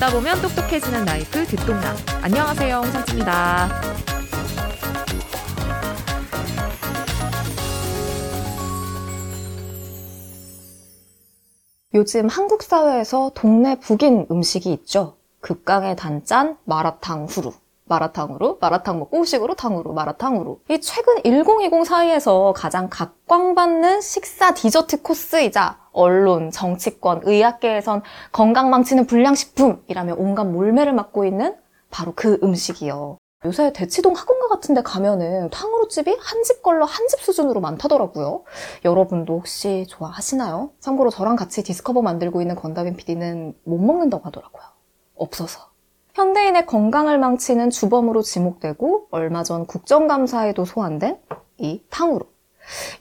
듣다 보면 똑똑해지는 라이프 듣동남. 안녕하세요, 홍상치입니다. 요즘 한국 사회에서 동네북인 음식이 있죠. 극강의 단짠 마라탕 후루. 마라탕으로, 마라탕 먹고 후식으로 탕후루, 마라탕후루. 이 최근 1020 사이에서 가장 각광받는 식사 디저트 코스이자 언론, 정치권, 의학계에선 건강 망치는 불량식품이라며 온갖 몰매를 맞고 있는 바로 그 음식이요. 요새 대치동 학원가 같은 데 가면은 탕후루집이 한 집 걸러 한 집 수준으로 많다더라고요. 여러분도 혹시 좋아하시나요? 참고로 저랑 같이 디스커버 만들고 있는 건다빈 PD는 못 먹는다고 하더라고요. 없어서. 현대인의 건강을 망치는 주범으로 지목되고 얼마 전 국정감사에도 소환된 이 탕후루.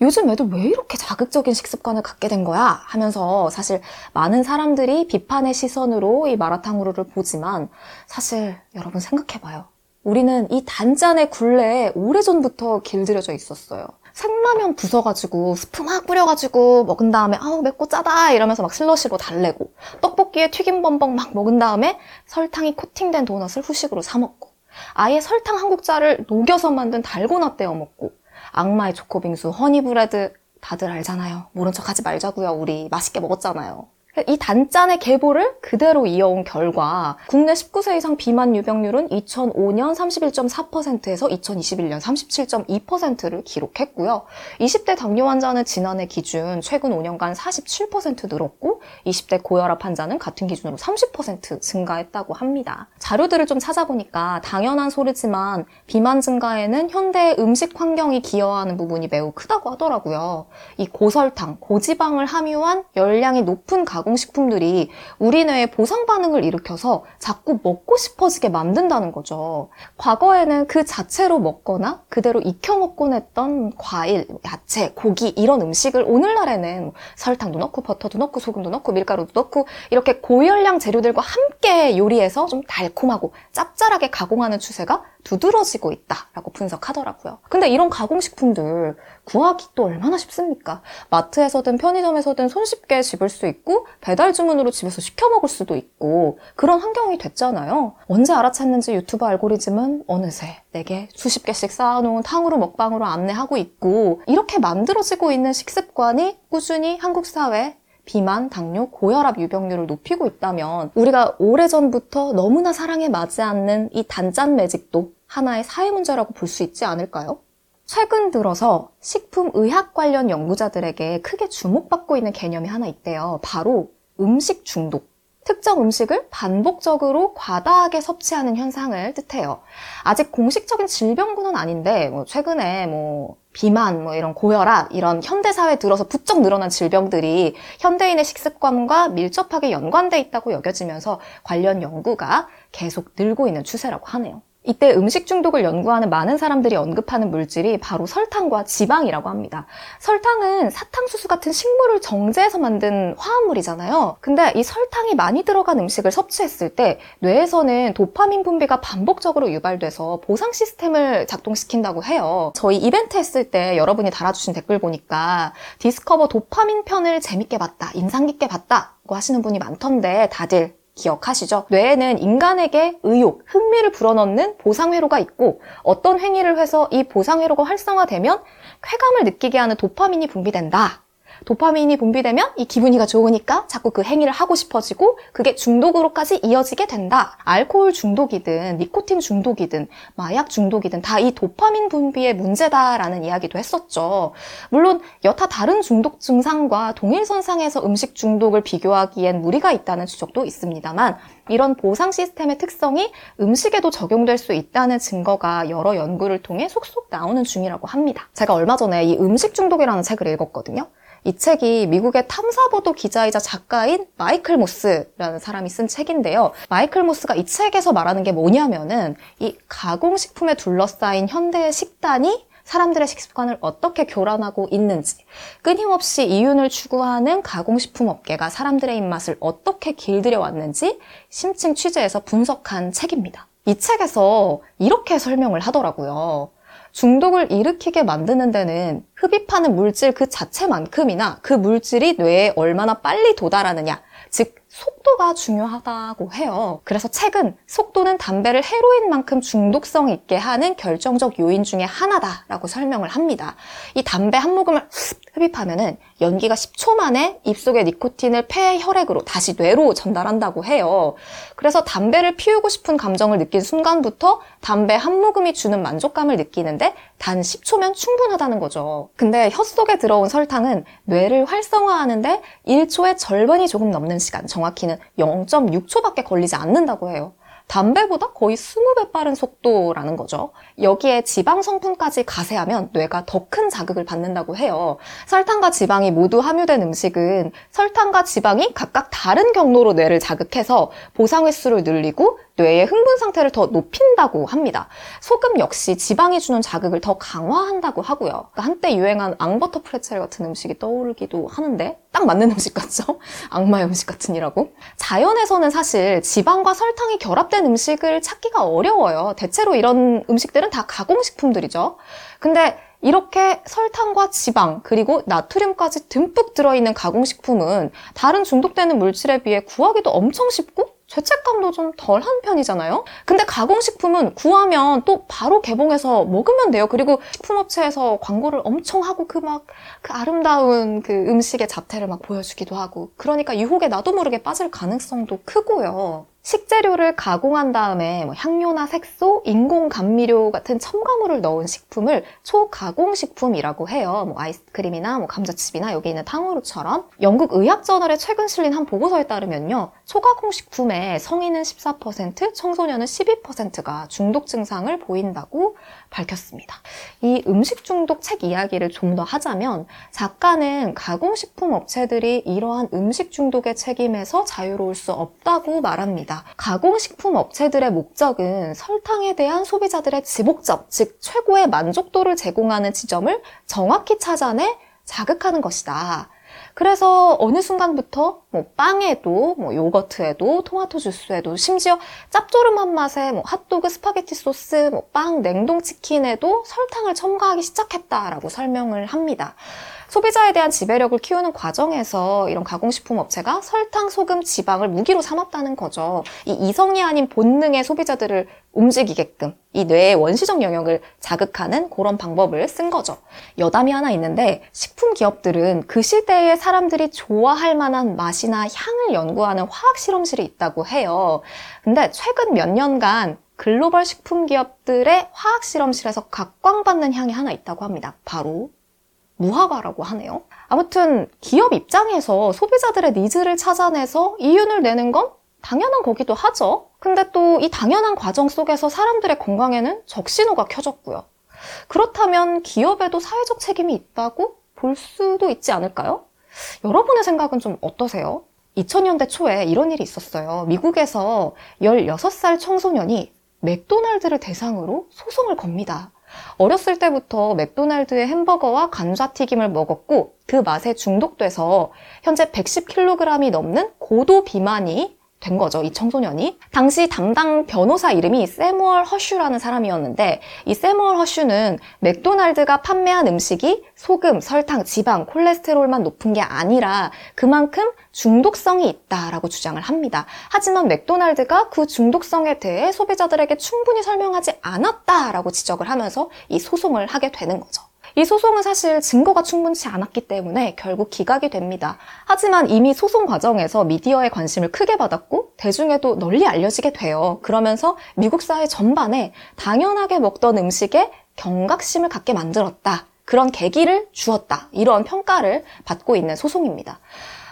요즘 애들 왜 이렇게 자극적인 식습관을 갖게 된 거야? 하면서 사실 많은 사람들이 비판의 시선으로 이 마라탕후루를 보지만 사실 여러분 생각해봐요. 우리는 이 단짠의 굴레에 오래전부터 길들여져 있었어요. 생라면 부숴가지고 스프 막 뿌려가지고 먹은 다음에 아우 맵고 짜다 이러면서 막 슬러시로 달래고 떡볶이에 튀김 범벅 막 먹은 다음에 설탕이 코팅된 도넛을 후식으로 사 먹고 아예 설탕 한 국자를 녹여서 만든 달고나 떼어 먹고 악마의 초코빙수 허니브레드 다들 알잖아요. 모른 척 하지 말자고요. 우리 맛있게 먹었잖아요. 이 단짠의 계보를 그대로 이어온 결과 국내 19세 이상 비만 유병률은 2005년 31.4%에서 2021년 37.2%를 기록했고요. 20대 당뇨 환자는 지난해 기준 최근 5년간 47% 늘었고 20대 고혈압 환자는 같은 기준으로 30% 증가했다고 합니다. 자료들을 좀 찾아보니까 당연한 소리지만 비만 증가에는 현대의 음식 환경이 기여하는 부분이 매우 크다고 하더라고요. 이 고설탕, 고지방을 함유한 열량이 높은 가공 가공식품들이 우리 뇌에 보상 반응을 일으켜서 자꾸 먹고 싶어지게 만든다는 거죠. 과거에는 그 자체로 먹거나 그대로 익혀 먹곤 했던 과일, 야채, 고기 이런 음식을 오늘날에는 설탕도 넣고 버터도 넣고 소금도 넣고 밀가루도 넣고 이렇게 고열량 재료들과 함께 요리해서 좀 달콤하고 짭짤하게 가공하는 추세가 두드러지고 있다라고 분석하더라고요. 근데 이런 가공식품들 구하기 또 얼마나 쉽습니까? 마트에서든 편의점에서든 손쉽게 집을 수 있고 배달 주문으로 집에서 시켜 먹을 수도 있고 그런 환경이 됐잖아요. 언제 알아챘는지 유튜브 알고리즘은 어느새 내게 수십 개씩 쌓아놓은 탕후루 먹방으로 안내하고 있고 이렇게 만들어지고 있는 식습관이 꾸준히 한국 사회 비만, 당뇨, 고혈압 유병률을 높이고 있다면 우리가 오래전부터 너무나 사랑에 맞지 않는 이 단짠 매직도 하나의 사회 문제라고 볼 수 있지 않을까요? 최근 들어서 식품의학 관련 연구자들에게 크게 주목받고 있는 개념이 하나 있대요. 바로 음식 중독. 특정 음식을 반복적으로 과다하게 섭취하는 현상을 뜻해요. 아직 공식적인 질병군은 아닌데 뭐 최근에 뭐 비만, 뭐 이런 고혈압, 이런 현대사회에 들어서 부쩍 늘어난 질병들이 현대인의 식습관과 밀접하게 연관돼 있다고 여겨지면서 관련 연구가 계속 늘고 있는 추세라고 하네요. 이때 음식 중독을 연구하는 많은 사람들이 언급하는 물질이 바로 설탕과 지방이라고 합니다. 설탕은 사탕수수 같은 식물을 정제해서 만든 화합물이잖아요. 근데 이 설탕이 많이 들어간 음식을 섭취했을 때 뇌에서는 도파민 분비가 반복적으로 유발돼서 보상 시스템을 작동시킨다고 해요. 저희 이벤트 했을 때 여러분이 달아주신 댓글 보니까 디스커버 도파민 편을 재밌게 봤다, 인상 깊게 봤다고 하시는 분이 많던데 다들 기억하시죠? 뇌에는 인간에게 의욕, 흥미를 불어넣는 보상회로가 있고 어떤 행위를 해서 이 보상회로가 활성화되면 쾌감을 느끼게 하는 도파민이 분비된다. 도파민이 분비되면 이 기분이가 좋으니까 자꾸 그 행위를 하고 싶어지고 그게 중독으로까지 이어지게 된다. 알코올 중독이든 니코틴 중독이든 마약 중독이든 다 이 도파민 분비의 문제다라는 이야기도 했었죠. 물론 여타 다른 중독 증상과 동일선상에서 음식 중독을 비교하기엔 무리가 있다는 지적도 있습니다만 이런 보상 시스템의 특성이 음식에도 적용될 수 있다는 증거가 여러 연구를 통해 속속 나오는 중이라고 합니다. 제가 얼마 전에 이 음식 중독이라는 책을 읽었거든요. 이 책이 미국의 탐사보도 기자이자 작가인 마이클 모스라는 사람이 쓴 책인데요. 마이클 모스가 이 책에서 말하는 게 뭐냐면은 이 가공식품에 둘러싸인 현대의 식단이 사람들의 식습관을 어떻게 교란하고 있는지, 끊임없이 이윤을 추구하는 가공식품 업계가 사람들의 입맛을 어떻게 길들여 왔는지 심층 취재해서 분석한 책입니다. 이 책에서 이렇게 설명을 하더라고요. 중독을 일으키게 만드는 데는 흡입하는 물질 그 자체만큼이나 그 물질이 뇌에 얼마나 빨리 도달하느냐, 즉 속도가 중요하다고 해요. 그래서 책은 속도는 담배를 헤로인만큼 중독성 있게 하는 결정적 요인 중에 하나다라고 설명을 합니다. 이 담배 한 모금을 흡입하면은 연기가 10초 만에 입속의 니코틴을 폐 혈액으로 다시 뇌로 전달한다고 해요. 그래서 담배를 피우고 싶은 감정을 느낀 순간부터 담배 한 모금이 주는 만족감을 느끼는데 단 10초면 충분하다는 거죠. 근데 혀 속에 들어온 설탕은 뇌를 활성화하는데 1초의 절반이 조금 넘는 시간, 정확히는 0.6초밖에 걸리지 않는다고 해요. 담배보다 거의 20배 빠른 속도라는 거죠. 여기에 지방 성분까지 가세하면 뇌가 더 큰 자극을 받는다고 해요. 설탕과 지방이 모두 함유된 음식은 설탕과 지방이 각각 다른 경로로 뇌를 자극해서 보상 횟수를 늘리고 뇌의 흥분 상태를 더 높인다고 합니다. 소금 역시 지방이 주는 자극을 더 강화한다고 하고요. 그러니까 한때 유행한 앙버터 프레첼 같은 음식이 떠오르기도 하는데 딱 맞는 음식 같죠? 악마의 음식 같으니라고. 자연에서는 사실 지방과 설탕이 결합된 음식을 찾기가 어려워요. 대체로 이런 음식들은 다 가공식품들이죠. 근데 이렇게 설탕과 지방 그리고 나트륨까지 듬뿍 들어있는 가공식품은 다른 중독되는 물질에 비해 구하기도 엄청 쉽고 죄책감도 좀 덜한 편이잖아요. 근데 가공식품은 구하면 또 바로 개봉해서 먹으면 돼요. 그리고 식품업체에서 광고를 엄청 하고 그 막그 아름다운 그 음식의 자태를 막 보여주기도 하고 그러니까 유혹에 나도 모르게 빠질 가능성도 크고요. 식재료를 가공한 다음에 뭐 향료나 색소, 인공 감미료 같은 첨가물을 넣은 식품을 초가공식품이라고 해요. 뭐 아이스크림이나 뭐 감자칩이나 여기 있는 탕후루처럼 영국 의학저널에 최근 실린 한 보고서에 따르면요. 초가공식품의 성인은 14%, 청소년은 12%가 중독 증상을 보인다고 밝혔습니다. 이 음식 중독 책 이야기를 좀 더 하자면 작가는 가공식품 업체들이 이러한 음식 중독의 책임에서 자유로울 수 없다고 말합니다. 가공식품 업체들의 목적은 설탕에 대한 소비자들의 지목점, 즉 최고의 만족도를 제공하는 지점을 정확히 찾아내 자극하는 것이다. 그래서 어느 순간부터 뭐 빵에도 뭐 요거트에도 토마토 주스에도 심지어 짭조름한 맛의 뭐 핫도그 스파게티 소스, 뭐 빵, 냉동 치킨에도 설탕을 첨가하기 시작했다라고 설명을 합니다. 소비자에 대한 지배력을 키우는 과정에서 이런 가공식품 업체가 설탕, 소금, 지방을 무기로 삼았다는 거죠. 이 이성이 아닌 본능의 소비자들을 움직이게끔 이 뇌의 원시적 영역을 자극하는 그런 방법을 쓴 거죠. 여담이 하나 있는데 식품 기업들은 그 시대에 사람들이 좋아할 만한 맛이나 향을 연구하는 화학 실험실이 있다고 해요. 근데 최근 몇 년간 글로벌 식품 기업들의 화학 실험실에서 각광받는 향이 하나 있다고 합니다. 바로 무화과라고 하네요. 아무튼 기업 입장에서 소비자들의 니즈를 찾아내서 이윤을 내는 건 당연한 거기도 하죠. 근데 또 이 당연한 과정 속에서 사람들의 건강에는 적신호가 켜졌고요. 그렇다면 기업에도 사회적 책임이 있다고 볼 수도 있지 않을까요? 여러분의 생각은 좀 어떠세요? 2000년대 초에 이런 일이 있었어요. 미국에서 16살 청소년이 맥도날드를 대상으로 소송을 겁니다. 어렸을 때부터 맥도날드의 햄버거와 감자튀김을 먹었고 그 맛에 중독돼서 현재 110kg이 넘는 고도 비만이 된 거죠, 이 청소년이. 당시 담당 변호사 이름이 새뮤얼 허시라는 사람이었는데, 이 새뮤얼 허시는 맥도날드가 판매한 음식이 소금, 설탕, 지방, 콜레스테롤만 높은 게 아니라 그만큼 중독성이 있다라고 주장을 합니다. 하지만 맥도날드가 그 중독성에 대해 소비자들에게 충분히 설명하지 않았다라고 지적을 하면서 이 소송을 하게 되는 거죠. 이 소송은 사실 증거가 충분치 않았기 때문에 결국 기각이 됩니다. 하지만 이미 소송 과정에서 미디어의 관심을 크게 받았고 대중에도 널리 알려지게 돼요. 그러면서 미국 사회 전반에 당연하게 먹던 음식에 경각심을 갖게 만들었다. 그런 계기를 주었다. 이런 평가를 받고 있는 소송입니다.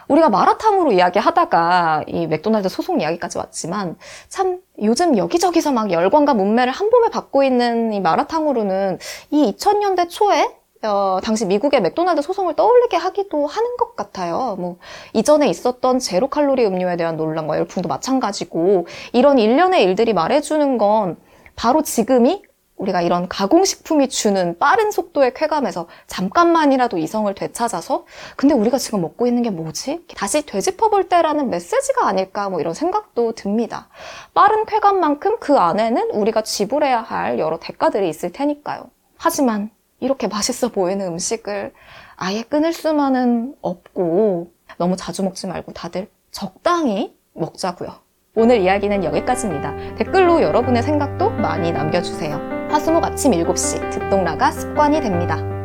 우리가 마라탕으로 이야기하다가 이 맥도날드 소송 이야기까지 왔지만 참 요즘 여기저기서 막 열광과 문매를 한 몸에 받고 있는 이 마라탕으로는 이 2000년대 초에 어, 당시 미국의 맥도날드 소송을 떠올리게 하기도 하는 것 같아요. 뭐, 이전에 있었던 제로 칼로리 음료에 대한 논란과 열풍도 마찬가지고, 이런 일련의 일들이 말해주는 건 바로 지금이 우리가 이런 가공식품이 주는 빠른 속도의 쾌감에서 잠깐만이라도 이성을 되찾아서 근데 우리가 지금 먹고 있는 게 뭐지? 다시 되짚어 볼 때라는 메시지가 아닐까 뭐 이런 생각도 듭니다. 빠른 쾌감만큼 그 안에는 우리가 지불해야 할 여러 대가들이 있을 테니까요. 하지만 이렇게 맛있어 보이는 음식을 아예 끊을 수만은 없고 너무 자주 먹지 말고 다들 적당히 먹자고요. 오늘 이야기는 여기까지입니다. 댓글로 여러분의 생각도 많이 남겨주세요. 화수목 아침 7시 듣동라가 습관이 됩니다.